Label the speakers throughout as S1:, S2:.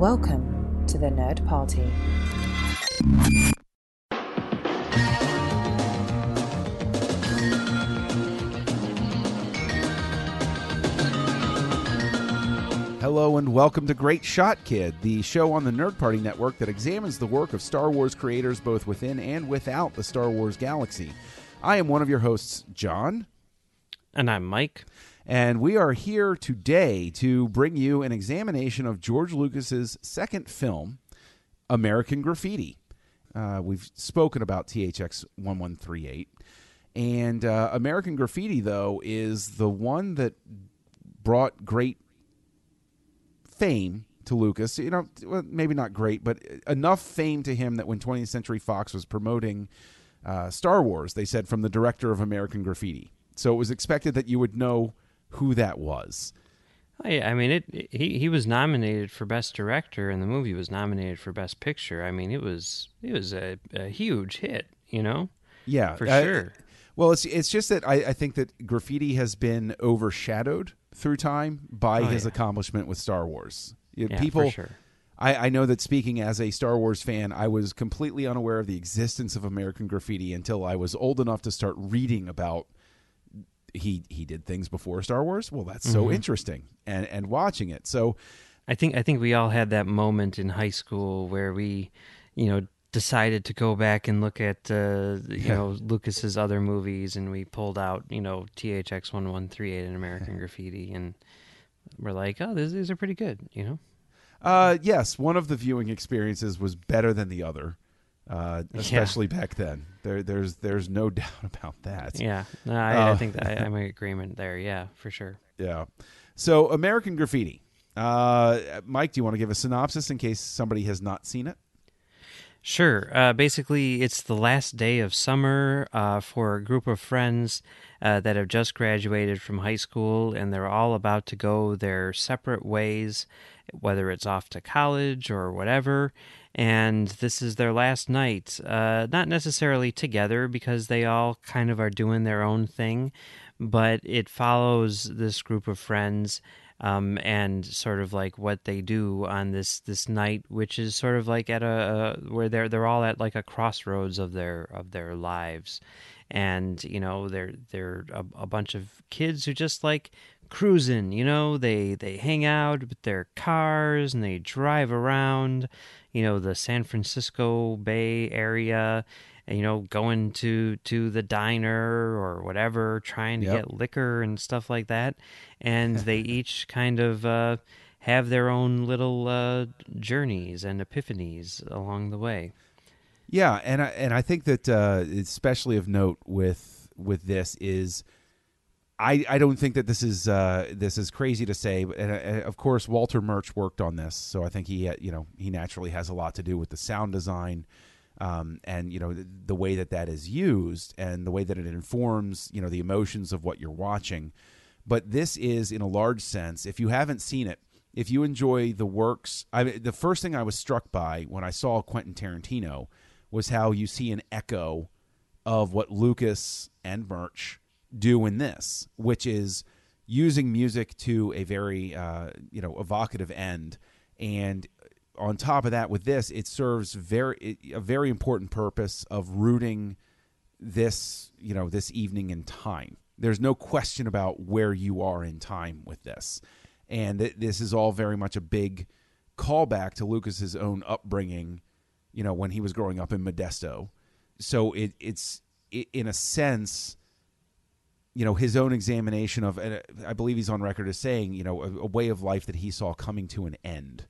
S1: Welcome to the Nerd Party.
S2: Hello and welcome to Great Shot Kid, the show on the Nerd Party Network that examines the work of Star Wars creators both within and without the Star Wars galaxy. I am one of your hosts, John,
S3: And I'm Mike.
S2: And we are here today to bring you an examination of George Lucas's second film, American Graffiti. Uh, we've spoken about THX 1138. And uh, American Graffiti, though, is the one that brought great fame to Lucas. You know, maybe not great, but enough fame to him that when 20th Century Fox was promoting uh, Star Wars, they said from the director of American Graffiti. So it was expected that you would know who that was.
S3: I, I mean, it. He he was nominated for best director, and the movie was nominated for best picture. I mean, it was it was a, a huge hit. You know,
S2: Yeah,
S3: for
S2: uh,
S3: sure.
S2: Well, it's it's just that I, I think that graffiti has been overshadowed through time by
S3: Oh,
S2: his
S3: yeah.
S2: accomplishment with Star Wars.
S3: Yeah,
S2: people,
S3: for sure.
S2: I, I know that speaking as a Star Wars fan, I was completely unaware of the existence of American Graffiti until I was old enough to start reading about he he did things before Star Wars. Well, that's
S3: Mm-hmm.
S2: so interesting, and and watching it. So
S3: I think I think we all had that moment in high school where we, you know, decided to go back and look at uh, you
S2: Yeah.
S3: know Lucas's other movies, and we pulled out you know THX one one three eight and American Graffiti, and we're like, oh, these these are pretty good. You know.
S2: Uh, yes, one of the viewing experiences was better than the other, uh, especially back then. There, there's, there's no doubt about that.
S3: Yeah, no, I, I
S2: Oh.
S3: think that I, I'm in agreement there. Yeah, for sure.
S2: Yeah. So, American Graffiti. Uh, Mike, do you want to give a synopsis in case somebody has not seen it?
S3: Sure. Uh, basically, it's the last day of summer uh, for a group of friends uh, that have just graduated from high school, and they're all about to go their separate ways, whether it's off to college or whatever. And this is their last night. Uh, not necessarily together because they all kind of are doing their own thing, but it follows this group of friends um, and sort of like what they do on this this night, which is sort of like at a, a where they're they're all at like a crossroads of their of their lives, and you know they're they're a, a bunch of kids who just like cruising. You know they they hang out with their cars and they drive around, you know the San Francisco Bay Area. And, you know, going to to the diner or whatever, trying to
S2: Yep.
S3: get liquor and stuff like that and they each kind of uh, have their own little uh, journeys and epiphanies along the way.
S2: Yeah, and I and I think that uh, especially of note with with this is, I I don't think that this is uh, this is crazy to say, but and, uh, of course Walter Murch worked on this, so I think he had, you know he naturally has a lot to do with the sound design. Um, and you know the, the way that that is used and the way that it informs you know the emotions of what you're watching but this is in a large sense if you haven't seen it if you enjoy the works I, the first thing i was struck by when i saw quentin tarantino was how you see an echo of what lucas and Murch do in this which is using music to a very uh, you know evocative end. And on top of that with this it serves very a very important purpose of rooting this you know this evening in time. There's no question about where you are in time with this. And th- this is all very much a big callback to lucas's own upbringing you know when he was growing up in modesto. So it, it's i in a sense you know his own examination of and i believe he's on record as saying you know a, a way of life that he saw coming to an end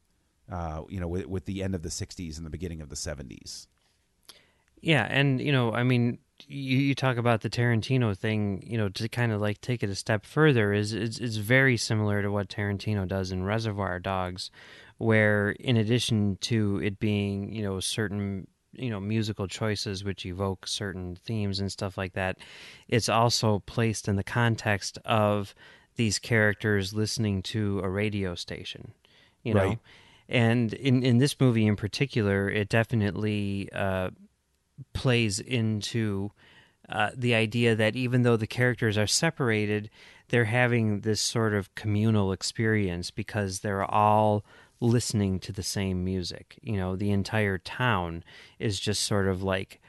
S2: uh, you know with, with the end of the 60s and the beginning of the 70s
S3: Yeah, and you know, I mean, you, you talk about the Tarantino thing, you know, to kind of like take it a step further is it's, it's very similar to what Tarantino does in Reservoir Dogs, where in addition to it being, you know, certain you know musical choices which evoke certain themes and stuff like that it's also placed in the context of these characters listening to a radio station you know
S2: Right.
S3: and in in this movie in particular it definitely uh plays into uh, the idea that even though the characters are separated, they're having this sort of communal experience because they're all listening to the same music. You know, the entire town is just sort of like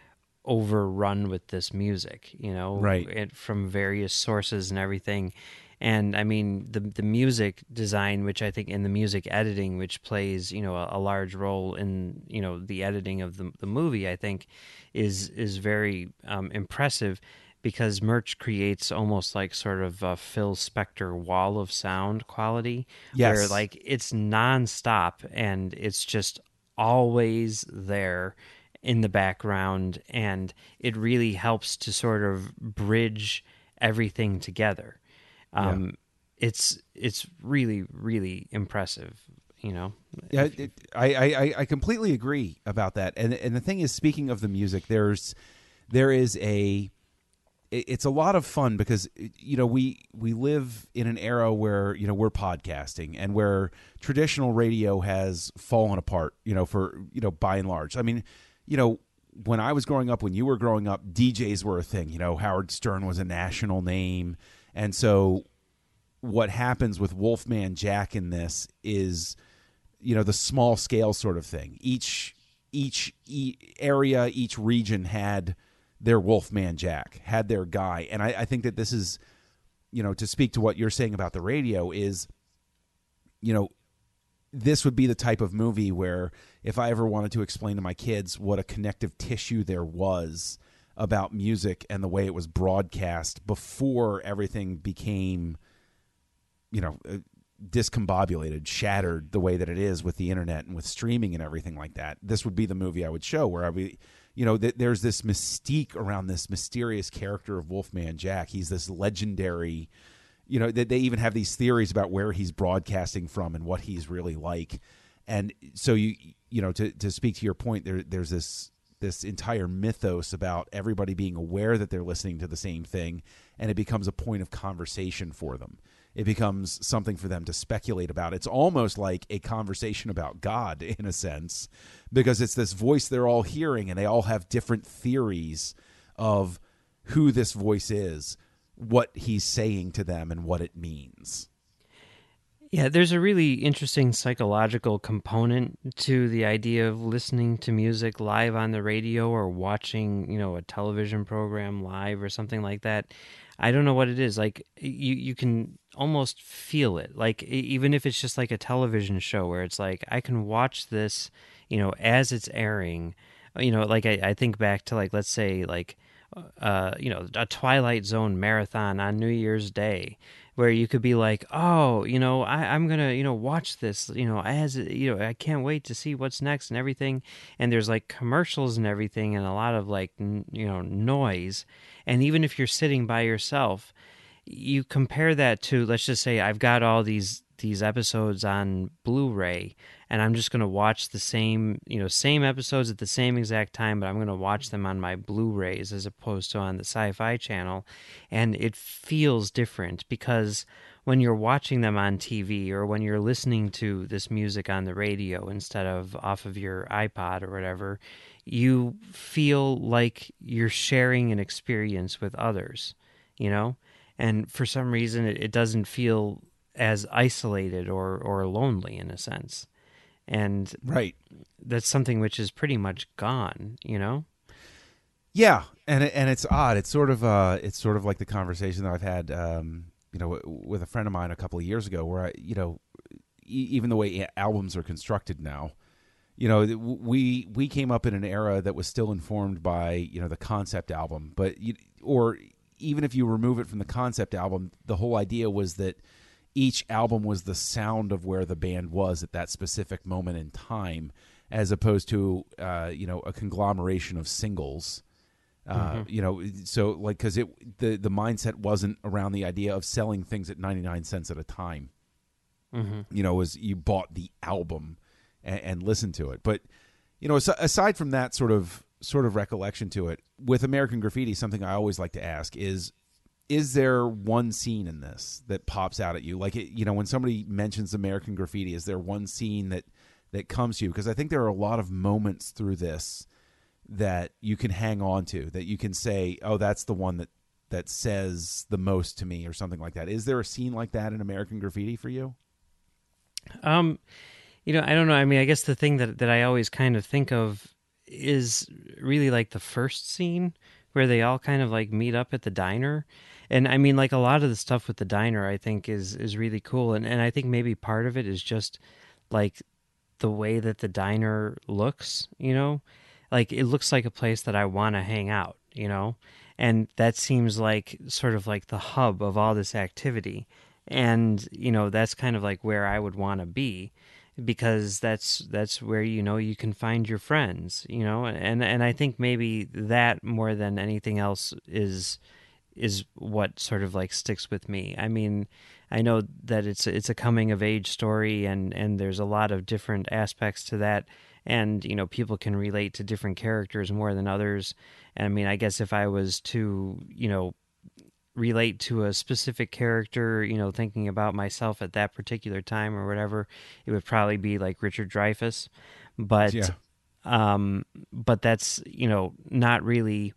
S3: overrun with this music, you know,
S2: Right.
S3: it, from various sources and everything. And I mean, the the music design, which I think in the music editing, which plays you know a, a large role in you know the editing of the the movie, I think is is very um, impressive because Murch creates almost like sort of a Phil Spector wall of sound quality, where like it's nonstop and it's just always there in the background, and it really helps to sort of bridge everything together. Um, It's it's really really impressive, you know.
S2: Yeah, it, I, I I completely agree about that. And and the thing is, speaking of the music, there's there is a it's a lot of fun because you know we we live in an era where you know we're podcasting and where traditional radio has fallen apart you know for you know by and large. I mean you know when i was growing up when you were growing up djs were a thing you know howard stern was a national name. And so what happens with wolfman jack in this is you know the small scale sort of thing. Each each e- area each region had their wolfman jack had their guy. And I, I think that this is you know to speak to what you're saying about the radio is you know this would be the type of movie where if i ever wanted to explain to my kids what a connective tissue there was about music and the way it was broadcast before everything became you know uh, discombobulated shattered the way that it is with the internet and with streaming and everything like that this would be the movie i would show where i would you know th- there's this mystique around this mysterious character of wolfman jack. He's this legendary you know they, they even have these theories about where he's broadcasting from and what he's really like. And so you you know to to speak to your point there there's this this entire mythos about everybody being aware that they're listening to the same thing and it becomes a point of conversation for them. It becomes something for them to speculate about. It's almost like a conversation about god in a sense because it's this voice they're all hearing and they all have different theories of who this voice is what he's saying to them and what it means
S3: Yeah, there's a really interesting psychological component to the idea of listening to music live on the radio or watching, you know, a television program live or something like that. I don't know what it is. Like you you can almost feel it. Like even if it's just like a television show where it's like I can watch this, you know, as it's airing. You know, like I, I think back to like let's say like uh, you know, a Twilight Zone marathon on New Year's Day, where you could be like, oh, you know, I, I'm gonna, you know, watch this, you know, as you know, I can't wait to see what's next and everything. And there's like commercials and everything, and a lot of like, n- you know, noise. And even if you're sitting by yourself, you compare that to, let's just say, I've got all these these episodes on Blu-ray and I'm just going to watch the same, you know, same episodes at the same exact time, but I'm going to watch them on my Blu-rays as opposed to on the Sci-Fi channel, and it feels different because when you're watching them on TV or when you're listening to this music on the radio instead of off of your iPod or whatever, you feel like you're sharing an experience with others, you know? And for some reason, it, it doesn't feel as isolated or, or lonely in a sense. And
S2: right
S3: that's something which is pretty much gone, you know?
S2: Yeah, and and it's odd. It's sort of uh, it's sort of like the conversation that I've had, um, you know, w- with a friend of mine a couple of years ago, where I, you know, e- even the way albums are constructed now, you know, we we came up in an era that was still informed by you know the concept album, but you, or even if you remove it from the concept album, the whole idea was that each album was the sound of where the band was at that specific moment in time, as opposed to uh, you know a conglomeration of singles. Uh, You know, so like because it the the mindset wasn't around the idea of selling things at ninety nine cents at a time.
S3: Mm-hmm.
S2: You know, was you bought the album and, and listened to it. But you know, aside from that sort of sort of recollection to it, with American Graffiti, something I always like to ask is is there one scene in this that pops out at you like it, you know when somebody mentions american graffiti is there one scene that that comes to you because i think there are a lot of moments through this that you can hang on to that you can say oh that's the one that that says the most to me or something like that is there a scene like that in american graffiti for you
S3: Um, You know, I don't know. I mean, I guess the thing that that I always kind of think of is really like the first scene where they all kind of like meet up at the diner. And I mean, like a lot of the stuff with the diner, I think is is really cool. And and I think maybe part of it is just like the way that the diner looks. You know, like it looks like a place that I want to hang out. You know, and that seems like sort of like the hub of all this activity. And you know, that's kind of like where I would want to be because that's that's where you know you can find your friends you know and and I think maybe that more than anything else is is what sort of like sticks with me I mean I know that it's it's a coming of age story and and there's a lot of different aspects to that and you know people can relate to different characters more than others and I mean I guess if I was to you know relate to a specific character, you know, thinking about myself at that particular time or whatever, it would probably be like Richard Dreyfuss. But
S2: Yeah.
S3: um but that's, you know, not really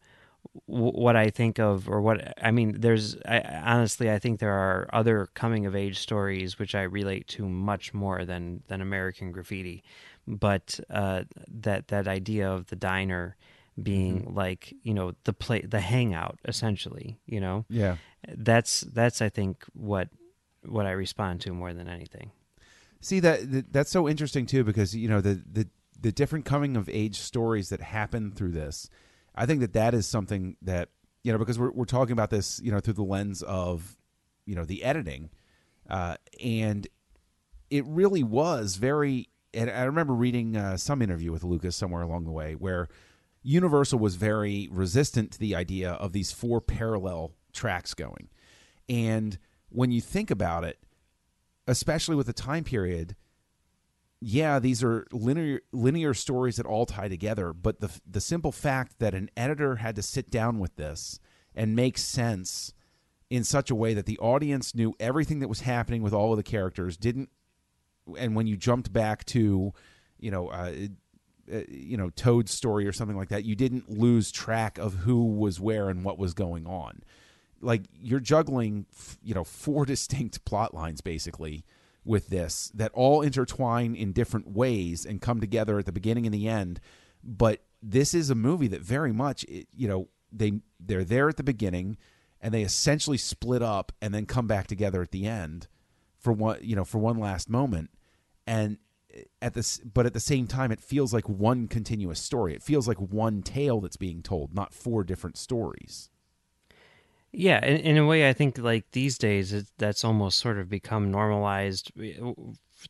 S3: what I think of or what I mean there's I, honestly I think there are other coming of age stories which I relate to much more than than American Graffiti. But uh that that idea of the diner being like you know the play the hangout essentially you know
S2: Yeah.
S3: that's that's i think what what i respond to more than anything
S2: See that, that that's so interesting too because you know the the the different coming of age stories that happen through this. I think that that is something that you know because we're we're talking about this you know through the lens of you know the editing, uh, and it really was very. And I remember reading uh, some interview with Lucas somewhere along the way where Universal was very resistant to the idea of these four parallel tracks going, and when you think about it, especially with the time period, yeah, these are linear linear stories that all tie together. But the the simple fact that an editor had to sit down with this and make sense in such a way that the audience knew everything that was happening with all of the characters didn't, and when you jumped back to, you know. Uh, uh, you know Toad's story or something like that, you didn't lose track of who was where and what was going on. Like you're juggling, you know, four distinct plot lines basically with this that all intertwine in different ways and come together at the beginning and the end. But this is a movie that very much, you know, they they're there at the beginning and they essentially split up and then come back together at the end for one, you know, for one last moment. And at this, but at the same time, it feels like one continuous story. It feels like one tale that's being told, not four different stories.
S3: Yeah in, in a way i think like these days it, that's almost sort of become normalized uh,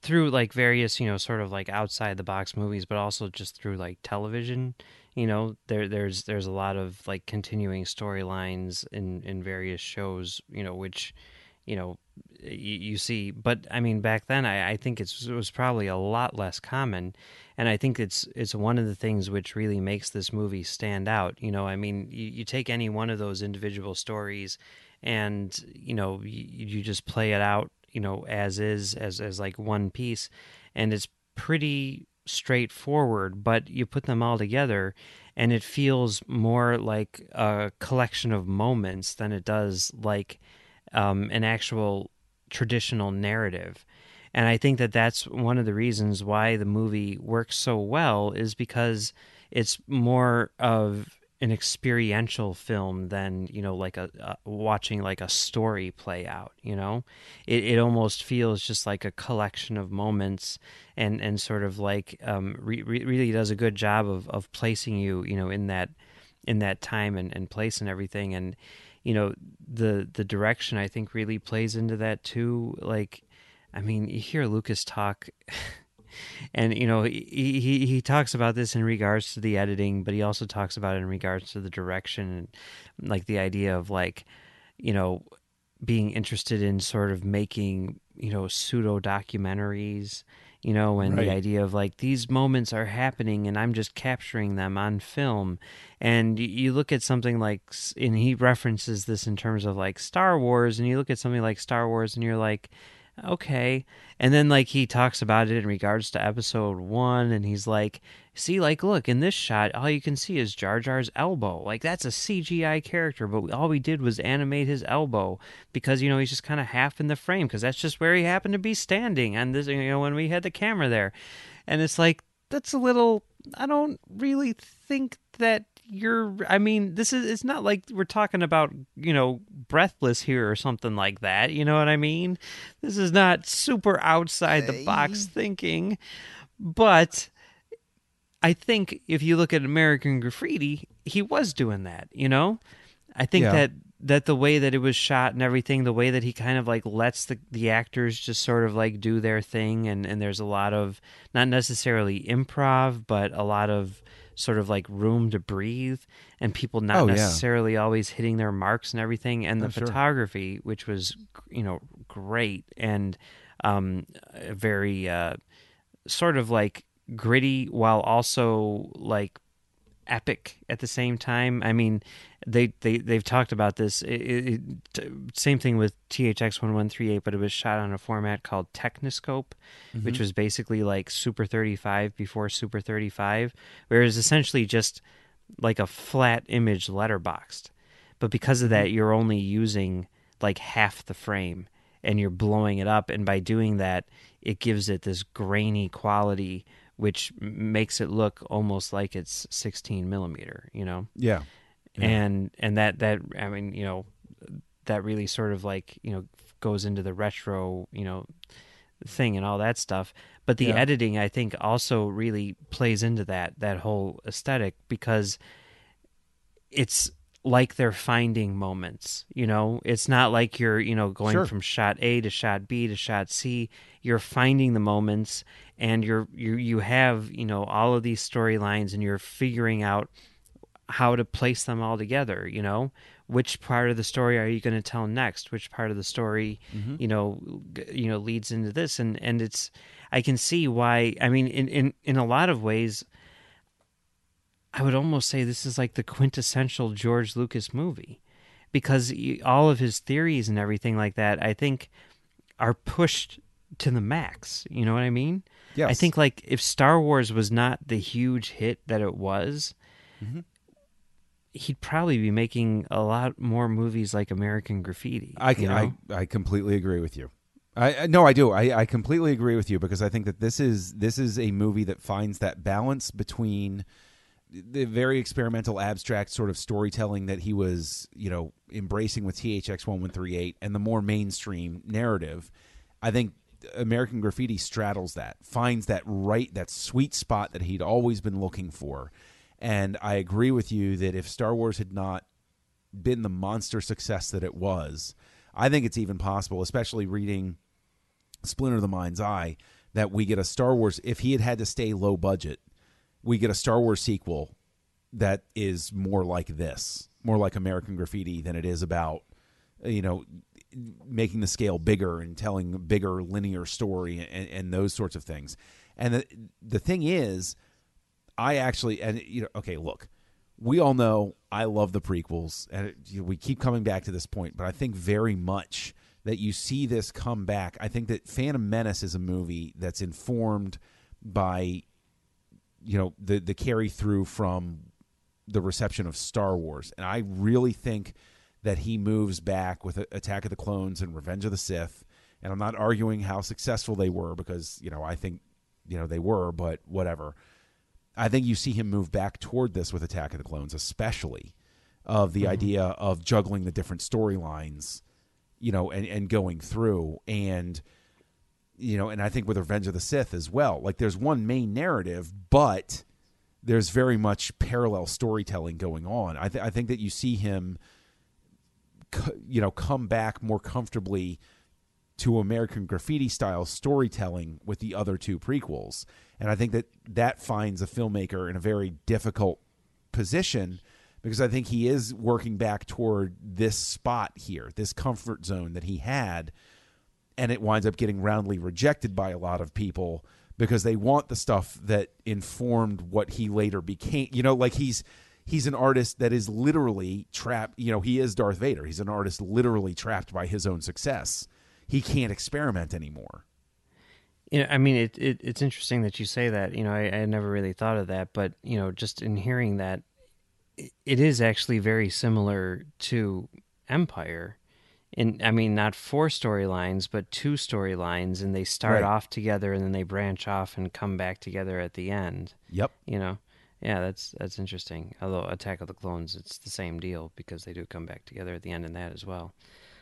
S3: through like various you know sort of like outside the box movies but also just through like television. You know there there's there's a lot of like continuing storylines in in various shows you know which you know you, you see but i mean back then i, I think it was probably a lot less common. And i think it's it's one of the things which really makes this movie stand out. You know i mean you, you take any one of those individual stories and you know you, you just play it out you know as is as as like one piece. And it's pretty straightforward but you put them all together and it feels more like a collection of moments than it does like um, an actual traditional narrative. And I think that that's one of the reasons why the movie works so well is because it's more of an experiential film than you know like a, a watching like a story play out you know it, it almost feels just like a collection of moments and and sort of like um re- re- really does a good job of of placing you you know in that in that time and, and place and everything and you know the the direction i think really plays into that too. Like i mean you hear lucas talk and you know he, he he talks about this in regards to the editing but he also talks about it in regards to the direction and like the idea of like you know being interested in sort of making you know pseudo documentaries you know and
S2: Right.
S3: the idea of like these moments are happening and i'm just capturing them on film and you look at something like and he references this in terms of like star wars and you look at something like star wars and you're like okay. And then like he talks about it in regards to episode one, and he's like, see, like, look in this shot, all you can see is Jar Jar's elbow. Like that's a CGI character, but all we did was animate his elbow because you know he's just kind of half in the frame because that's just where he happened to be standing, and this you know when we had the camera there, and it's like that's a little. I don't really think that you're i mean this is it's not like we're talking about you know breathless here or something like that. You know what i mean? This is not super outside the box thinking. But i think if you look at american graffiti he was doing that you know? I think
S2: Yeah.
S3: that that the way that it was shot and everything the way that he kind of like lets the, the actors just sort of like do their thing and and there's a lot of not necessarily improv but a lot of sort of like room to breathe and people not
S2: Oh, yeah.
S3: necessarily always hitting their marks and everything and the
S2: Oh, sure.
S3: photography which was you know great and um very uh sort of like gritty while also like epic at the same time. I mean, they they they've talked about this. It, it, it- same thing with THX one one three eight, but it was shot on a format called Techniscope, which mm-hmm. was basically like Super thirty five before Super thirty five, where whereas essentially just like a flat image letterboxed. But because of mm-hmm. that, you're only using like half the frame and you're blowing it up. And by doing that, it gives it this grainy quality, which makes it look almost like it's 16 millimeter, you know?
S2: Yeah. Yeah.
S3: And, and that, that, I mean, you know, that really sort of like, you know, goes into the retro, you know, thing and all that stuff. But the
S2: Yeah.
S3: editing, I think, also really plays into that, that whole aesthetic because it's like they're finding moments you know it's not like you're you know going
S2: Sure.
S3: from shot a to shot b to shot c you're finding the moments and you're you you have you know all of these storylines and you're figuring out how to place them all together you know which part of the story are you going to tell next which part of the story mm-hmm. you know g- you know leads into this and and it's i can see why i mean in in in a lot of ways I would almost say this is like the quintessential George Lucas movie because all of his theories and everything like that, I think, are pushed to the max. You know what I mean?
S2: Yes.
S3: I think like if Star Wars was not the huge hit that it was, mm-hmm. He'd probably be making a lot more movies like American Graffiti.
S2: I
S3: you
S2: can,
S3: know?
S2: I I completely agree with you. I I- no, I do. I, I completely agree with you because I think that this is this is a movie that finds that balance between the very experimental, abstract sort of storytelling that he was, you know, embracing with THX one one three eight and the more mainstream narrative. I think American Graffiti straddles that, finds that right, that sweet spot that he'd always been looking for. And I agree with you that if Star Wars had not been the monster success that it was, I think it's even possible, especially reading Splinter of the Mind's Eye, that we get a Star Wars. If he had had to stay low budget, we get a Star Wars sequel that is more like this, more like American Graffiti than it is about, you know, making the scale bigger and telling a bigger linear story and, and those sorts of things. And the the thing is, I actually and you know okay look we all know I love the prequels and it, you know, we keep coming back to this point but I think very much that you see this come back. I think that Phantom Menace is a movie that's informed by you know the the carry through from the reception of Star Wars. And I really think that he moves back with Attack of the Clones and Revenge of the Sith. And I'm not arguing how successful they were because you know I think you know they were but whatever I think you see him move back toward this with Attack of the Clones, especially of the mm-hmm. idea of juggling the different storylines, you know, and, and going through. And, you know, and I think with Revenge of the Sith as well. Like there's one main narrative, but there's very much parallel storytelling going on. I, th- I think that you see him, c- you know, come back more comfortably to American Graffiti style storytelling with the other two prequels. And I think that that finds a filmmaker in a very difficult position because I think he is working back toward this spot here, this comfort zone that he had. And it winds up getting roundly rejected by a lot of people because they want the stuff that informed what he later became. You know, like he's he's an artist that is literally trapped. You know, he is Darth Vader. He's an artist literally trapped by his own success he can't experiment anymore.
S3: You know, I mean, it, it it's interesting that you say that. You know, I, I never really thought of that, but you know, just in hearing that, it, it is actually very similar to Empire. In I mean, not four storylines, but two storylines, and they start
S2: Right.
S3: off together and then they branch off and come back together at the end.
S2: Yep.
S3: You know, yeah, that's that's interesting. Although Attack of the Clones, it's the same deal because they do come back together at the end in that as well.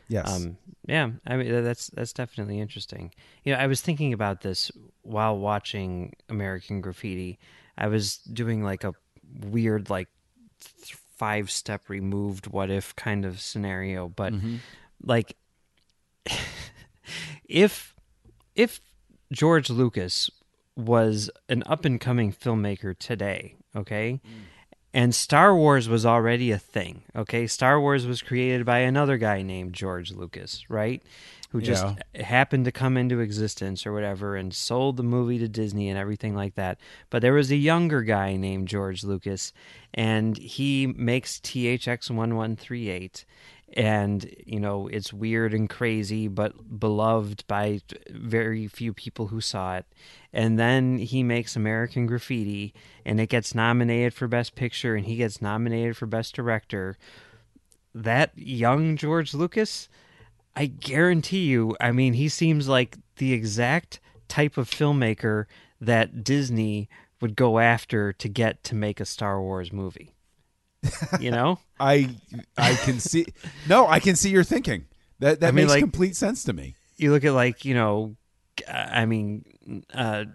S2: Yes.
S3: Um, yeah, I mean that's that's definitely interesting. You know, I was thinking about this while watching American Graffiti. I was doing like a weird, like th- five step removed what if kind of scenario, but like if if George Lucas was an up and coming filmmaker today, okay? And Star Wars was already a thing, okay? Star Wars was created by another guy named George Lucas, right? Who just happened to come into existence or whatever and sold the movie to Disney and everything like that. But there was a younger guy named George Lucas, and he makes THX 1138 and you know it's weird and crazy but beloved by very few people who saw it. And then he makes american graffiti and it gets nominated for best picture and he gets nominated for best director. That young george lucas i guarantee you i mean he seems like the exact type of filmmaker that disney would go after to get to make a star wars movie you know
S2: I I can see no, I can see your thinking. That that
S3: I mean,
S2: makes
S3: like-
S2: complete sense to me.
S3: you look at like you know i mean uh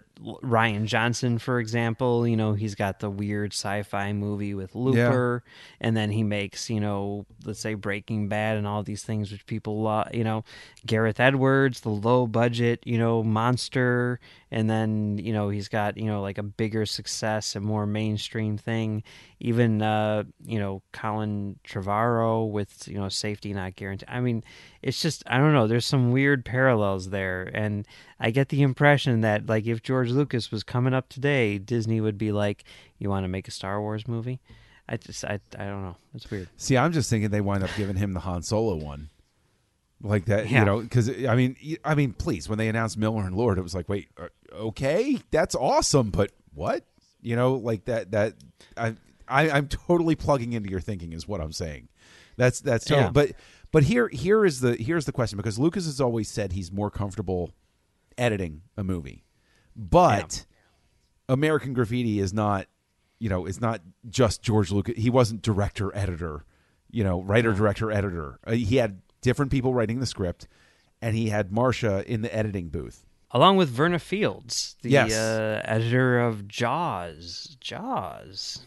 S3: rian johnson for example you know he's got the weird sci-fi movie with looper and then he makes you know let's say breaking bad and all these things which people love you know gareth edwards the low budget you know monster and then you know he's got you know like a bigger success a more mainstream thing. Even uh you know colin trevorrow with you know safety not guaranteed i mean it's just i don't know there's some weird parallels there. And i get the impression that like if george lucas was coming up today disney would be like you want to make a star wars movie i just i, I don't know it's weird
S2: See, I'm just thinking they wind up giving him the Han Solo one, like that.
S3: Yeah.
S2: You know, because I mean, I mean, please, when they announced Miller and Lord, it was like, wait, uh, okay, that's awesome, but what? You know, like that. That I, I I'm totally plugging into your thinking, is what I'm saying. That's that's total.
S3: Yeah.
S2: But but here here is the here's the question because Lucas has always said he's more comfortable editing a movie, but American Graffiti is not, you know, it's not just George Lucas. He wasn't director, editor, you know, writer, director, editor. Uh, he had different people writing the script, and he had Marcia in the editing booth.
S3: along with verna fields the
S2: Yes.
S3: uh, editor of jaws jaws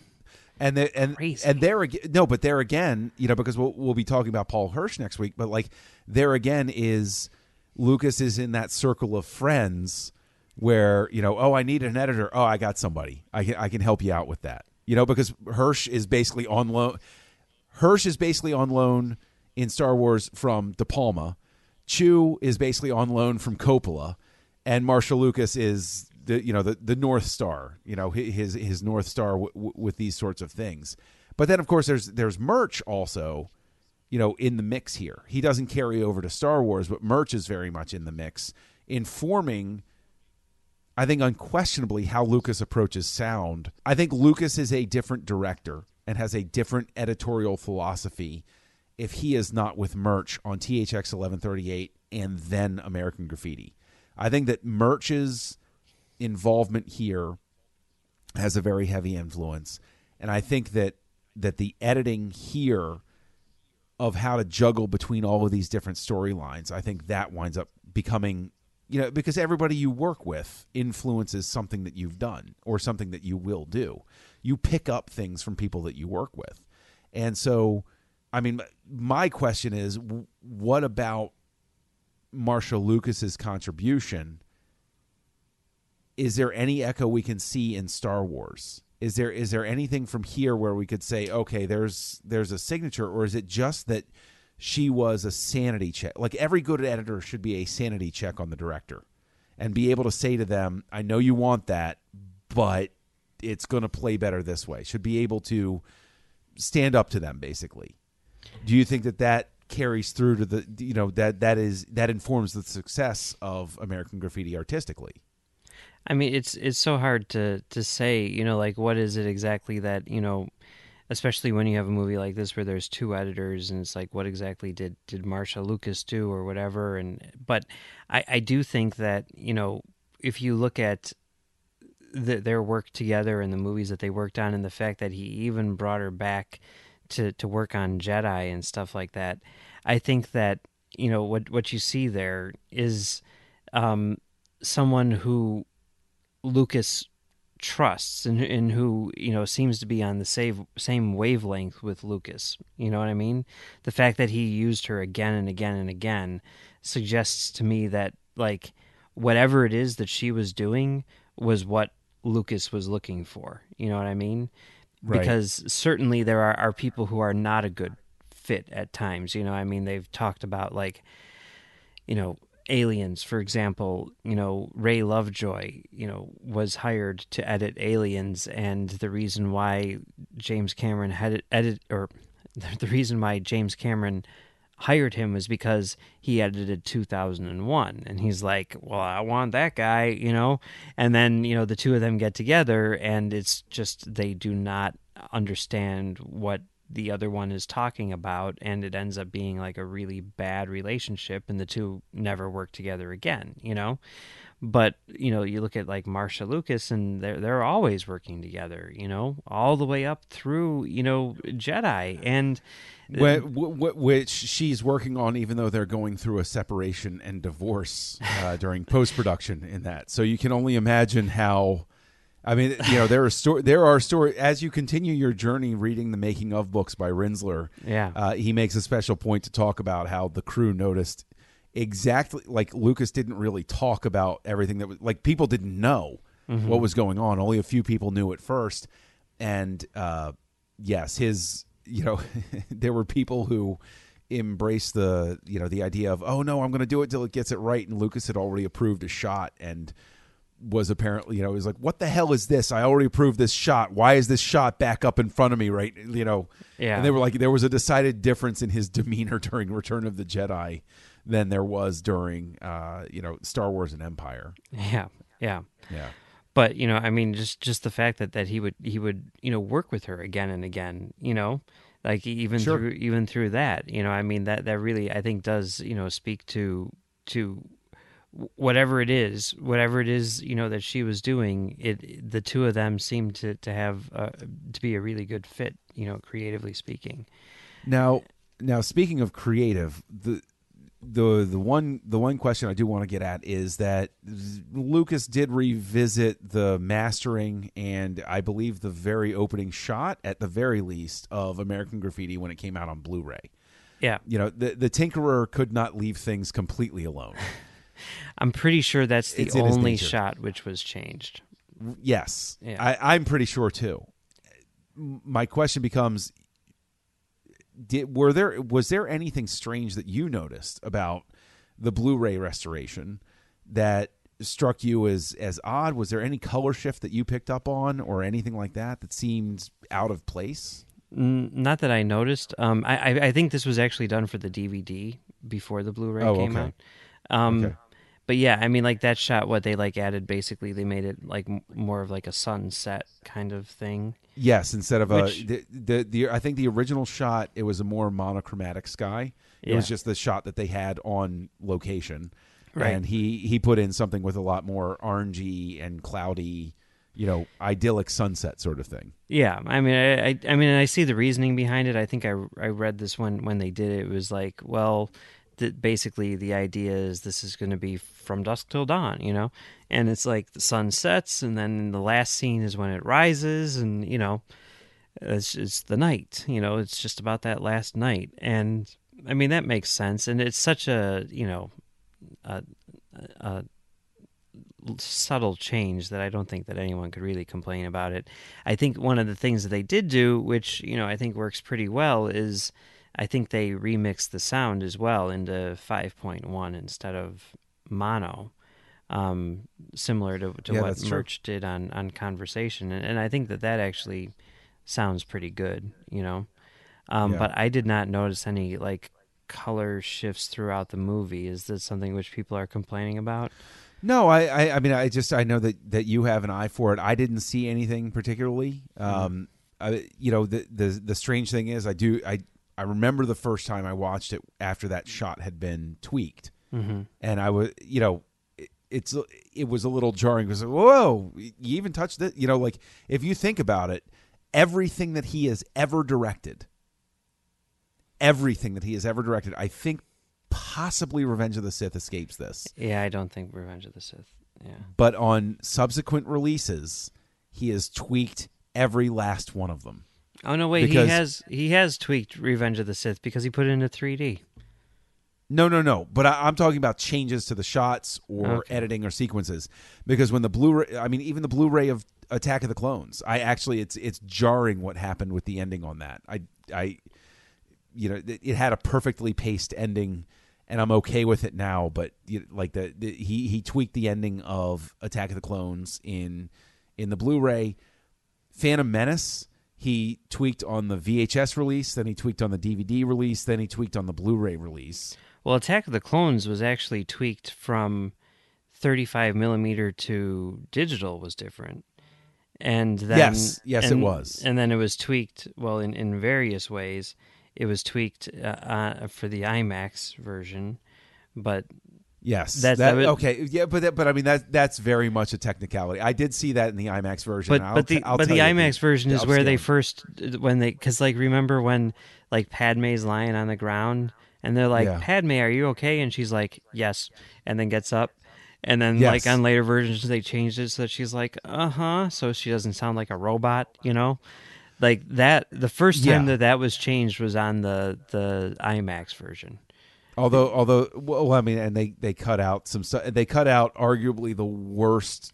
S2: And the, and
S3: Crazy.
S2: and there again, no, but there again, you know, because we'll we'll be talking about Paul Hirsch next week. But like there again is Lucas is in that circle of friends where you know, oh, I need an editor. Oh, I got somebody. I can I can help you out with that. You know, because Hirsch is basically on loan. Hirsch is basically on loan in Star Wars from De Palma. Chew is basically on loan from Coppola, and Marcia Lucas is the you know the the North Star. You know his his North Star w- w- with these sorts of things. But then of course there's there's Murch also, you know, in the mix here. He doesn't carry over to Star Wars, but Murch is very much in the mix, informing. I think unquestionably how Lucas approaches sound. I think Lucas is a different director and has a different editorial philosophy if he is not with Murch on THX 1138 and then American Graffiti. I think that Murch's involvement here has a very heavy influence and I think that that the editing here of how to juggle between all of these different storylines, I think that winds up becoming, you know, because everybody you work with influences something that you've done or something that you will do. You pick up things from people that you work with. And so, I mean, my question is what about Marcia Lucas's contribution? Is there any echo we can see in Star Wars? Is there is there anything from here where we could say, okay, there's there's a signature, or is it just that she was a sanity check? Like every good editor should be a sanity check on the director, and be able to say to them, "I know you want that, but it's going to play better this way." Should be able to stand up to them, basically. Do you think that that carries through to the you know that that is that informs the success of American Graffiti artistically.
S3: I mean, it's it's so hard to to say, you know, like what is it exactly that you know, especially when you have a movie like this where there's two editors and it's like, what exactly did did Marcia Lucas do or whatever? And but I I do think that you know if you look at the, their work together and the movies that they worked on, and the fact that he even brought her back to to work on Jedi and stuff like that, I think that you know what what you see there is um, someone who Lucas trusts and and who you know seems to be on the same same wavelength with Lucas. You know what I mean? The fact that he used her again and again and again suggests to me that like whatever it is that she was doing was what Lucas was looking for. You know what I mean?
S2: Right.
S3: Because certainly there are, are people who are not a good fit at times. You know, I mean, they've talked about like, you know, aliens, for example. You know, Ray Lovejoy, you know, was hired to edit Aliens, and the reason why James Cameron had it edit or the reason why James Cameron hired him was because he edited 2001 and he's like well i want that guy you know and then you know the two of them get together and it's just they do not understand what the other one is talking about and it ends up being like a really bad relationship and the two never work together again you know but you know you look at like Marcia Lucas and they're they're always working together you know all the way up through you know Jedi and
S2: Wh- wh- which she's working on, even though they're going through a separation and divorce uh, during post production in that. So you can only imagine how. I mean, you know, there are sto- there are story as you continue your journey reading the making of books by Rinzler.
S3: Yeah.
S2: uh, he makes a special point to talk about how the crew noticed exactly like Lucas didn't really talk about everything that was like people didn't know what was going on. Only a few people knew at first, and uh, yes, his you know there were people who embraced the you know the idea of oh no I'm going to do it till it gets it right, and Lucas had already approved a shot and was apparently you know he was like what the hell is this? I already approved this shot. Why is this shot back up in front of me right? You know?
S3: Yeah.
S2: and they were like there was a decided difference in his demeanor during Return of the Jedi than there was during uh you know Star Wars and Empire.
S3: Yeah. Yeah.
S2: Yeah.
S3: But you know i mean just just the fact that that he would he would you know work with her again and again you know like even
S2: Sure.
S3: through even through that you know i mean that that really i think does you know speak to to whatever it is whatever it is you know that she was doing it the two of them seem to to have uh, to be a really good fit you know creatively speaking
S2: Now, now speaking of creative, the the the one the one question I do want to get at is that Lucas did revisit the mastering and I believe the very opening shot at the very least of American Graffiti when it came out on Blu-ray.
S3: yeah
S2: You know, the the Tinkerer could not leave things completely alone.
S3: i'm pretty sure that's the
S2: It's
S3: only shot which was changed
S2: Yes,
S3: Yeah.
S2: I, I'm pretty sure too. My question becomes: Did were there was there anything strange that you noticed about the Blu-ray restoration that struck you as as odd? Was there any color shift that you picked up on, or anything like that that seemed out of place?
S3: Not that I noticed. Um, I, I I think this was actually done for the DVD before the Blu-ray
S2: Oh,
S3: came
S2: okay.
S3: out. Um,
S2: Okay.
S3: But yeah, I mean, like that shot, what they like added basically, they made it like m- more of like a sunset kind of thing.
S2: Yes, instead of a the, the the I think the original shot it was a more monochromatic sky. It was just the shot that they had on location,
S3: Right.
S2: and he he put in something with a lot more orangey and cloudy, you know, idyllic sunset sort of thing.
S3: Yeah, I mean, I, I, I mean, I see the reasoning behind it. I think I, I read this when when they did it. It was like, well, th- basically the idea is this is going to be from dusk till dawn, you know, and it's like the sun sets, and then the last scene is when it rises, and you know, it's it's the night, you know, it's just about that last night, and I mean that makes sense, and it's such a you know, a, a subtle change that I don't think that anyone could really complain about it. I think one of the things that they did do, which you know I think works pretty well, is I think they remixed the sound as well into 5.1 instead of mono, um, similar to, to
S2: Yeah,
S3: what. Murch did on on Conversation, and, and I think that that actually sounds pretty good, you know. Um,
S2: Yeah.
S3: But I did not notice any like color shifts throughout the movie. Is this something which people are complaining about?
S2: No, I, I, I mean, I just I know that that you have an eye for it. I didn't see anything particularly. Um, I, you know, the the the strange thing is, I do I I remember the first time I watched it after that shot had been tweaked,
S3: Mm-hmm.
S2: and I was, you know, it, it's it was a little jarring because whoa, you even touched it. You know, like if you think about it, everything that he has ever directed, everything that he has ever directed, I think possibly Revenge of the Sith escapes this.
S3: Yeah, I don't think Revenge of the Sith. Yeah.
S2: but on subsequent releases, he has tweaked every last one of them.
S3: Oh no, wait.
S2: Because-
S3: he has he has tweaked Revenge of the Sith because he put it into 3D.
S2: No, no, no. But I, I'm talking about changes to the shots or
S3: Okay.
S2: editing or sequences. Because when the Blu-ray, I mean, even the Blu-ray of Attack of the Clones, I actually, it's it's jarring what happened with the ending on that. I, I, you know, it, it had a perfectly paced ending, and I'm okay with it now. But you like the, the he he tweaked the ending of Attack of the Clones in in the Blu-ray. Phantom Menace. He tweaked on the VHS release, then he tweaked on the DVD release, then he tweaked on the Blu-ray release.
S3: Well, Attack of the Clones was actually tweaked from 35 millimeter to digital was different, and then
S2: Yes, yes, it was.
S3: and then it was tweaked. Well, in in various ways, it was tweaked uh, uh, for the IMAX version, but
S2: Yes,
S3: That's-
S2: that,
S3: that would-
S2: okay. Yeah, but that, but I mean that that's very much a technicality. I did see that in the IMAX version.
S3: but but the
S2: I'll
S3: but the IMAX version
S2: the
S3: is where they first when they because like remember when like Padme's lying on the ground and they're like
S2: Yeah.
S3: Padme, are you okay? And she's like yes, and then gets up. And then,
S2: Yes.
S3: like on later versions, they changed it so that she's like, "Uh huh," so she doesn't sound like a robot, you know, like that. The first time
S2: Yeah.
S3: that that was changed was on the the IMAX version.
S2: Although although well, I mean, and they they cut out some stuff. They cut out arguably the worst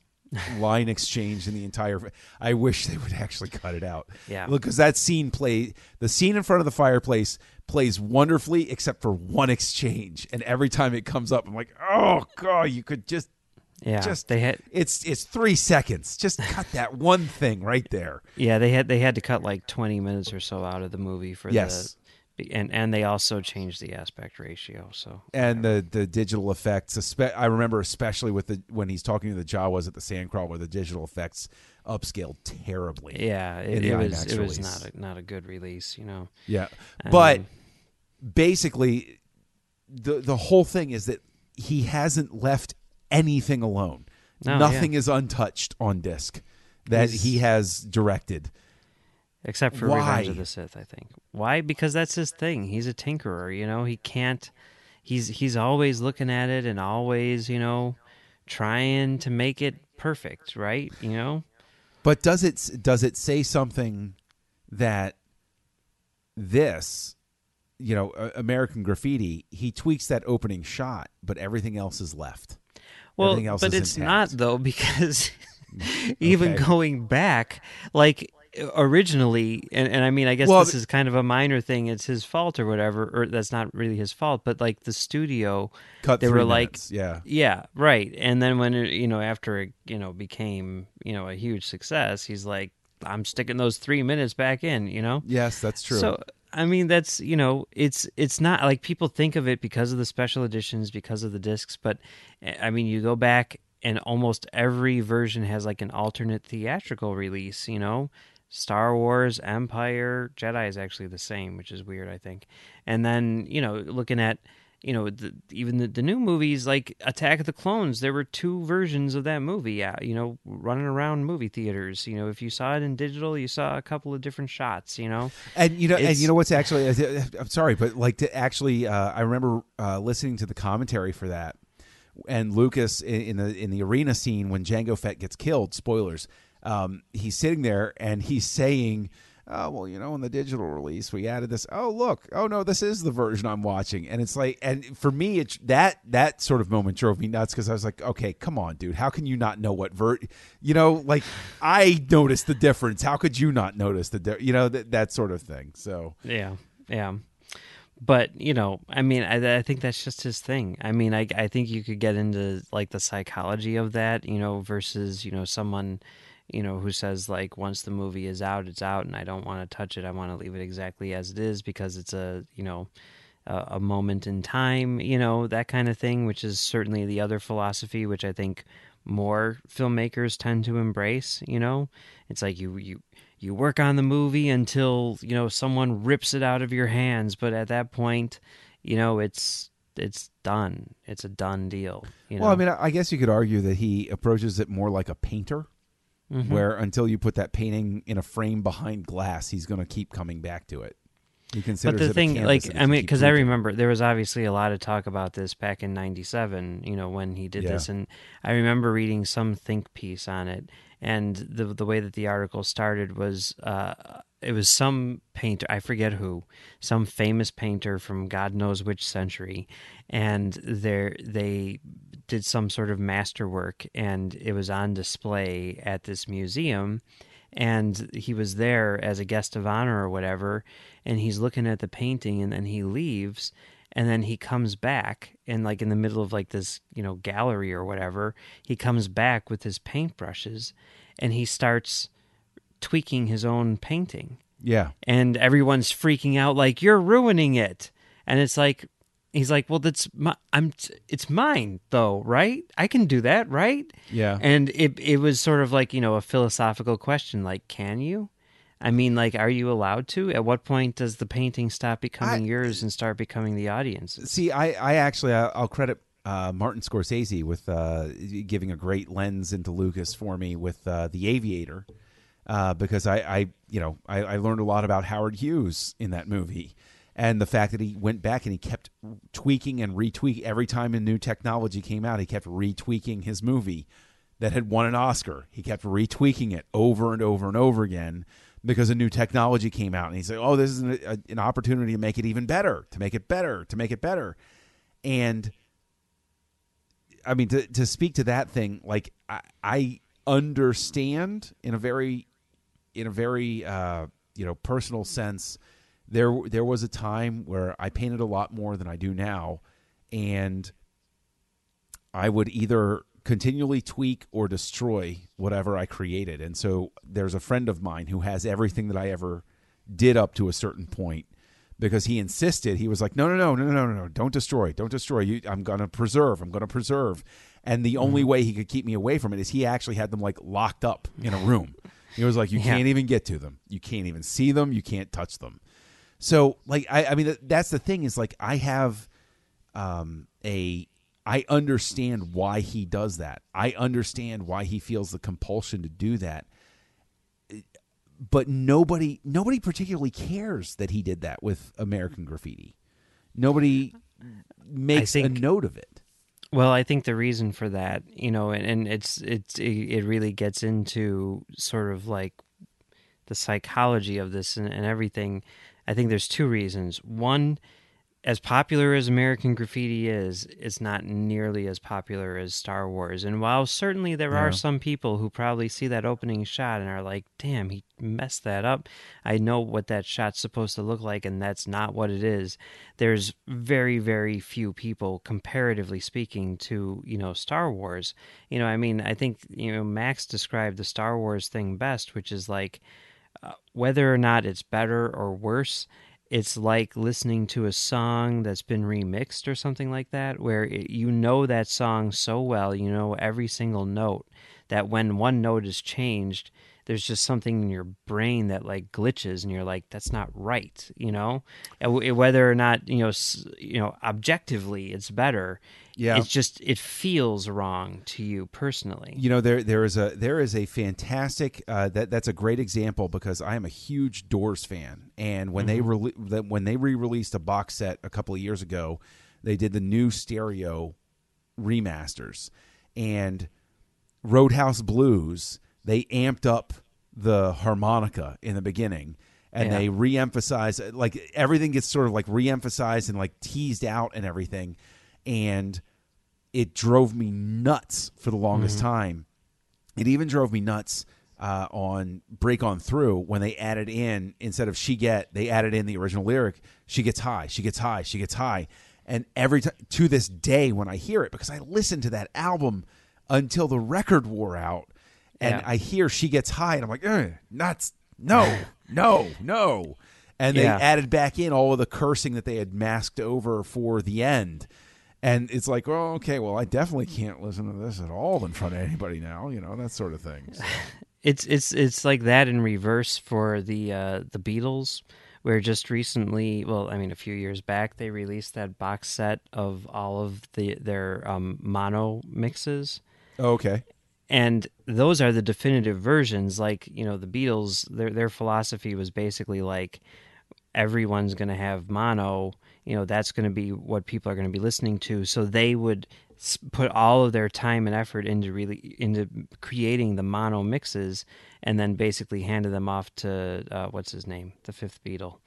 S2: line exchange in the entire. I wish they would actually cut it out.
S3: Yeah.
S2: look, because that scene play the scene in front of the fireplace plays wonderfully, except for one exchange, and every time it comes up, I'm like, oh god, you could just
S3: Yeah,
S2: just
S3: they had
S2: it's it's three seconds. Just cut that one thing right there.
S3: yeah they had they had to cut like twenty minutes or so out of the movie for
S2: Yes.
S3: And and they also changed the aspect ratio. So
S2: and the the digital effects. I remember especially with the when he's talking to the Jawas at the Sandcrawler, the digital effects upscaled terribly.
S3: Yeah, it, it was it was not a, not a good release, you know.
S2: Yeah, but
S3: Um,
S2: basically, the the whole thing is that he hasn't left anything alone.
S3: No,
S2: Nothing is untouched on disc that
S3: He's-
S2: he has directed.
S3: Except for
S2: Why?
S3: Revenge of the Sith, I think. Why? Because that's his thing. He's a tinkerer, you know. He can't. He's he's always looking at it and always, you know, trying to make it perfect, right? You know.
S2: But does it does it say something that this, you know, American Graffiti, he tweaks that opening shot, but everything else is left.
S3: Well,
S2: else
S3: but it's
S2: intact.
S3: not though because mm, even
S2: Okay.
S3: going back, like originally, and, and I mean, I guess
S2: Well,
S3: this is kind of a minor thing. It's his fault or whatever, or that's not really his fault. But like the studio,
S2: Cut
S3: they were like,
S2: yeah.
S3: yeah, right. And then when it, you know after it you know became you know a huge success, he's like, I'm sticking those three minutes back in. You know.
S2: Yes, that's true.
S3: So I mean that's you know it's it's not like people think of it because of the special editions because of the discs, but eh, I mean you go back and almost every version has like an alternate theatrical release. You know, Star Wars, Empire, Jedi is actually the same, which is weird I think. And then you know looking at you know the, even the, the new movies like Attack of the Clones, there were two versions of that movie. Yeah, you know, running around movie theaters. You know, if you saw it in digital, you saw a couple of different shots. You know.
S2: And you know, and you know what's actually? I'm sorry, but like to actually, uh, I remember uh, listening to the commentary for that, and Lucas in, in the in the arena scene when Jango Fett gets killed. Spoilers. Um, he's sitting there and he's saying, "Oh well, you know, in the digital release, we added this. Oh look, oh no, this is the version I'm watching." And it's like, and for me, it's that that sort of moment drove me nuts because I was like, "Okay, come on, dude, how can you not know what ver? You know, like I noticed the difference. How could you not notice the, di- you know, that that sort of thing." So.
S3: Yeah, yeah. But you know, I mean, I, I think that's just his thing. I mean, I I think you could get into like the psychology of that, you know, versus you know someone, you know, who says like once the movie is out, it's out, and I don't want to touch it. I want to leave it exactly as it is because it's a you know, a, a moment in time, you know, that kind of thing, which is certainly the other philosophy, which I think more filmmakers tend to embrace. You know, it's like you you you work on the movie until you know someone rips it out of your hands, but at that point, you know, it's it's done. It's a done deal. You know?
S2: Well, I mean, I guess you could argue that he approaches it more like a painter,
S3: Mm-hmm.
S2: where until you put that painting in a frame behind glass, he's going to keep coming back to it. He considers
S3: but the thing like i mean because i remember there was obviously a lot of talk about this back in 97 you know when he did
S2: Yeah.
S3: this and i remember reading some think piece on it and the the way that the article started was uh it was some painter i forget who some famous painter from god knows which century and there they did some sort of masterwork and it was on display at this museum and he was there as a guest of honor or whatever and he's looking at the painting and then he leaves and then he comes back and like in the middle of like this you know gallery or whatever he comes back with his paintbrushes and he starts tweaking his own painting.
S2: Yeah,
S3: and everyone's freaking out like you're ruining it. And it's like he's like well that's my i'm it's mine though right? I can do that right?
S2: Yeah.
S3: and it it was sort of like you know a philosophical question like can you? I mean like are you allowed to? At what point does the painting stop becoming
S2: I-
S3: yours and start becoming the audience?
S2: See, I, I actually, I- I'll credit uh, Martin Scorsese with uh, giving a great lens into Lucas for me with uh, The Aviator, uh, because I, I, you know, I, I learned a lot about Howard Hughes in that movie, and the fact that he went back and he kept tweaking and retweaking every time a new technology came out, he kept retweaking his movie that had won an Oscar. He kept retweaking it over and over and over again because a new technology came out, and he said, "Oh, this is an, a, an opportunity to make it even better, to make it better, to make it better." And I mean, to to speak to that thing, like I, I understand in a very, in a very uh, you know personal sense. There there was a time where I painted a lot more than I do now, and I would either continually tweak or destroy whatever I created. And so there's a friend of mine who has everything that I ever did up to a certain point because he insisted. He was like, "No, no, no, no, no, no, no! Don't destroy! Don't destroy! You, I'm going to preserve! I'm going to preserve!" And the only way he could keep me away from it is he actually had them like locked up in a room. He was like, "You
S3: Yeah.
S2: can't even get to them. You can't even see them. You can't touch them." So, like, I, I mean, that's the thing is like I have um, a I understand why he does that. I understand why he feels the compulsion to do that. But nobody nobody particularly cares that he did that with American Graffiti. Nobody makes a note of it.
S3: Well, I think the reason for that, you know, and, and it's it's it, really gets into sort of like the psychology of this and, and everything. I think there's two reasons. One, as popular as American Graffiti is, it's not nearly as popular as Star Wars. And while certainly there
S2: Yeah.
S3: are some people who probably see that opening shot and are like, "Damn, he messed that up." I know what that shot's supposed to look like, and that's not what it is. There's very, very few people, comparatively speaking, to you know Star Wars. You know, I mean, I think you know Max described the Star Wars thing best, which is like uh, whether or not it's better or worse. It's like listening to a song that's been remixed or something like that, where it, you know that song so well, you know every single note, that when one note is changed, there's just something in your brain that like glitches, and you're like, "That's not right," you know. Whether or not you know, you know, objectively, it's better.
S2: Yeah.
S3: it's just it feels wrong to you personally.
S2: You know there there is a there is a fantastic uh, that that's a great example because I am a huge Doors fan, and when they rele- that when they re released a box set a couple of years ago, they did the new stereo remasters, and Roadhouse Blues they amped up the harmonica in the beginning. And
S3: Yeah.
S2: they re-emphasize like everything gets sort of like re-emphasized and like teased out and everything, and it drove me nuts for the longest time. It even drove me nuts uh, on Break On Through when they added in instead of she get they added in the original lyric she gets high she gets high she gets high and every time to this day when I hear it because I listened to that album until the record wore out and
S3: Yeah.
S2: I hear she gets high and I'm like "Ugh, nuts no no no and they
S3: Yeah.
S2: added back in all of the cursing that they had masked over for the end. And it's like, well, okay, well, I definitely can't listen to this at all in front of anybody now, you know, that sort of thing. So,
S3: It's it's it's like that in reverse for the uh, the Beatles, where just recently, well, I mean, a few years back, they released that box set of all of the their um, mono mixes,
S2: okay.
S3: and those are the definitive versions. Like you know, the Beatles, their their philosophy was basically like everyone's going to have mono. You know, that's going to be what people are going to be listening to. So they would put all of their time and effort into really into creating the mono mixes, and then basically handed them off to uh, what's his name, the fifth Beatle,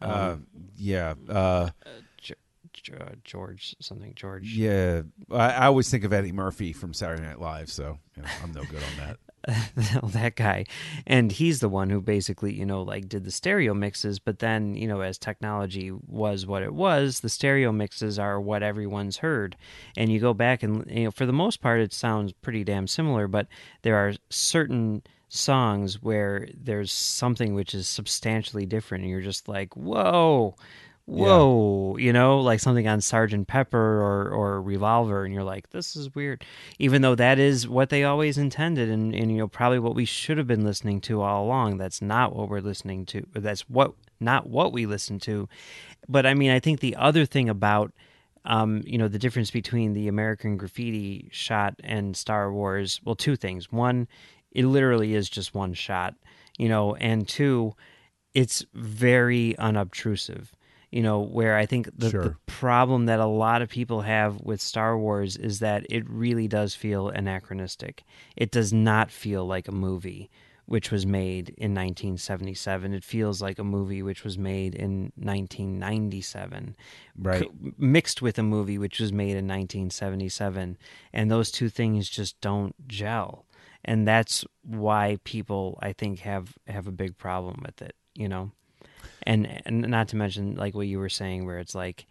S2: Uh, yeah. Uh,
S3: G- G- uh, George something George.
S2: yeah. I, I always think of Eddie Murphy from Saturday Night Live, so you know, I'm no good on that.
S3: that guy. And he's the one who basically you know like did the stereo mixes but then you know as technology was what it was the stereo mixes are what everyone's heard. And you go back and you know for the most part it sounds pretty damn similar but there are certain songs where there's something which is substantially different and you're just like whoa whoa you know like something on sergeant pepper or or revolver and you're like this is weird. Even though that is what they always intended and, and you know probably what we should have been listening to all along. That's not what we're listening to. That's what not what we listen to. But i mean i think the other thing about um, you know the difference between the american graffiti shot and star wars well two things. One it literally is just one shot you know and two it's very unobtrusive you know where i think the, the problem that a lot of people have with star wars is that it really does feel anachronistic. It does not feel like a movie which was made in 1977 it feels like a movie which was made in 1997
S2: Right.
S3: c- mixed with a movie which was made in 1977 and those two things just don't gel. And that's why people i think have have a big problem with it you know and and not to mention like what you were saying where it's like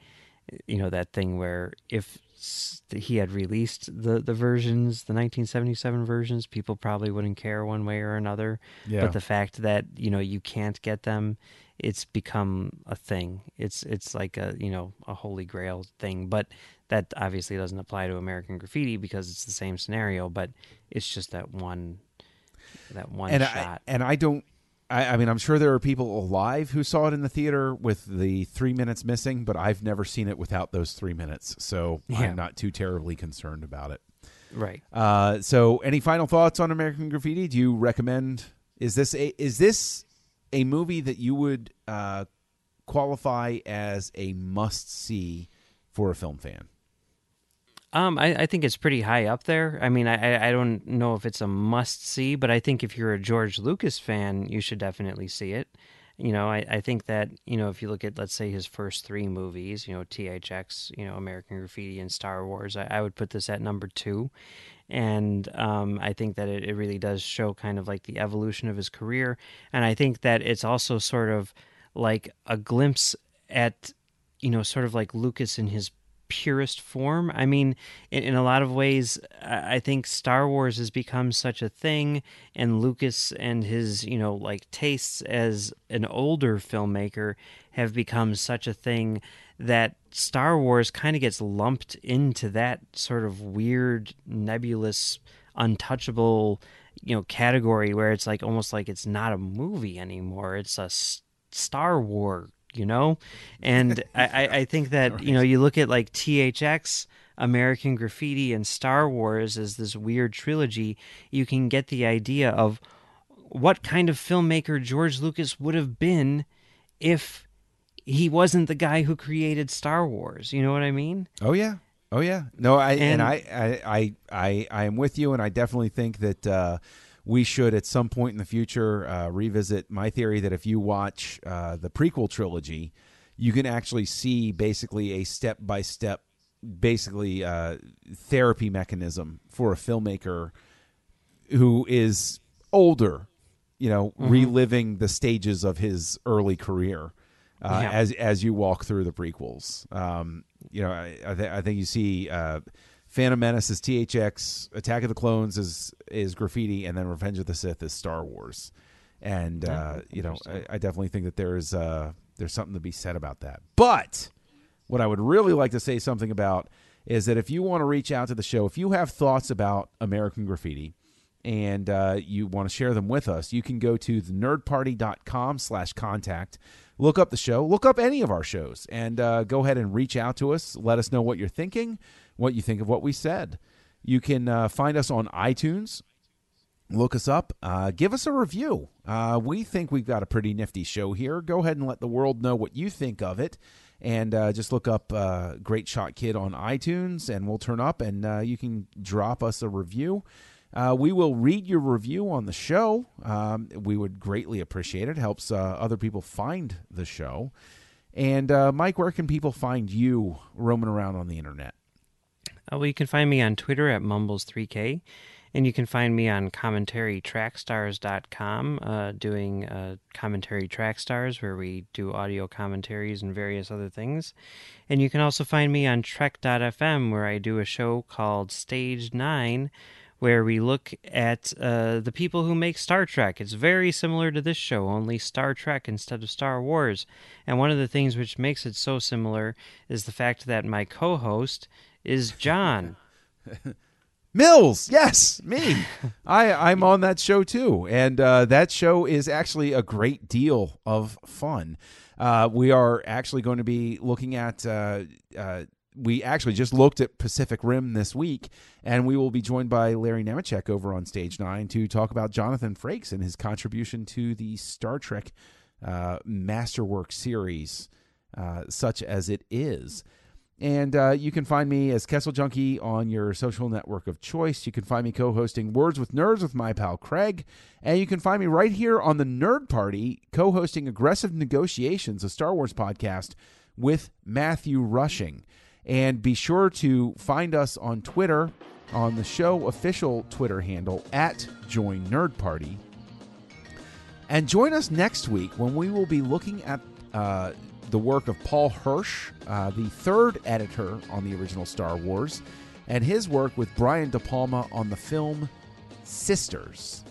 S3: you know that thing where if he had released the the versions the 1977 versions people probably wouldn't care one way or another
S2: Yeah.
S3: but the fact that you know you can't get them it's become a thing it's it's like a you know a holy grail thing but that obviously doesn't apply to american graffiti because it's the same scenario but it's just that one that one
S2: and
S3: shot
S2: I, and I don't. I, I mean, I'm sure there are people alive who saw it in the theater with the three minutes missing, but I've never seen it without those three minutes, so
S3: Yeah.
S2: I'm not too terribly concerned about it.
S3: right
S2: Uh, so, any final thoughts on American Graffiti? Do you recommend? Is this a is this a movie that you would uh, qualify as a must see for a film fan?
S3: Um, I, I think it's pretty high up there. I mean, I, I- don't know if it's a must see, but I think if you're a George Lucas fan, you should definitely see it. You know, I, I think that, you know, if you look at, let's say, his first three movies, you know, THX, you know, American Graffiti, and Star Wars, I, I would put this at number two. And um, I think that it, it really does show kind of like the evolution of his career. And I think that it's also sort of like a glimpse at, you know, sort of like Lucas in his purest form. I mean, in, in a lot of ways, I think Star Wars has become such a thing, and Lucas and his, you know, like tastes as an older filmmaker have become such a thing that Star Wars kind of gets lumped into that sort of weird, nebulous, untouchable, you know, category where it's like almost like it's not a movie anymore. It's a Star War, you know? And I, I, think that, you know, you look at like THX, American Graffiti, and Star Wars as this weird trilogy, you can get the idea of what kind of filmmaker George Lucas would have been if he wasn't the guy who created Star Wars. You know what I mean?
S2: Oh yeah, oh yeah. No, I and,
S3: And-
S2: I, I I I I am with you, and I definitely think that uh, we should at some point in the future uh, revisit my theory that if you watch uh, the prequel trilogy, you can actually see basically a step by step, basically uh, therapy mechanism for a filmmaker who is older, you know, reliving the stages of his early career uh,
S3: Yeah.
S2: as as you walk through the prequels. Um, you know, I I, th- I think you see uh, Phantom Menace is THX, Attack of the Clones is is graffiti, and then Revenge of the Sith is Star Wars. and
S3: Yeah,
S2: uh, you know, I. I definitely think that there's uh, there's something to be said about that. But what I would really like to say something about is that if you want to reach out to the show, if you have thoughts about American Graffiti and uh, you want to share them with us, you can go to thenerdparty.com slash contact. Look up the show, look up any of our shows, and uh, go ahead and reach out to us. Let us know what you're thinking, what you think of what we said. You can uh, find us on iTunes. Look us up. Uh, give us a review. Uh, we think we've got a pretty nifty show here. Go ahead and let the world know what you think of it. And uh, just look up uh, Great Shot Kid on iTunes, and we'll turn up, and you can drop us a review. Uh, we will read your review on the show. Um, we would greatly appreciate it. Helps uh, other people find the show. And uh, Mike, where can people find you roaming around on the internet?
S3: Uh, well, you can find me on Twitter at Mumbles3K, and you can find me on CommentaryTrackstars.com uh, doing uh, Commentary Track Stars, where we do audio commentaries and various other things. And you can also find me on Trek.fm, where I do a show called Stage 9, where we look at uh, the people who make Star Trek. It's very similar to this show, only Star Trek instead of Star Wars. And one of the things which makes it so similar is the fact that my co host is John.
S2: Mills, yes, me. I I'm on that show too, and uh, that show is actually a great deal of fun. Uh, we are actually going to be looking at. Uh, uh, we actually just looked at Pacific Rim this week, and we will be joined by Larry Nemecek over on Stage Nine to talk about Jonathan Frakes and his contribution to the Star Trek uh, Masterwork series, uh, such as it is. And uh, you can find me as Kessel Junkie on your social network of choice. You can find me co hosting Words with Nerds with my pal Craig. And you can find me right here on the Nerd Party, co hosting Aggressive Negotiations, a Star Wars podcast with Matthew Rushing. And be sure to find us on Twitter on the show official Twitter handle at Join Nerd Party. And join us next week when we will be looking at uh, the work of Paul Hirsch, uh, the third editor on the original Star Wars, and his work with Brian De Palma on the film Sisters.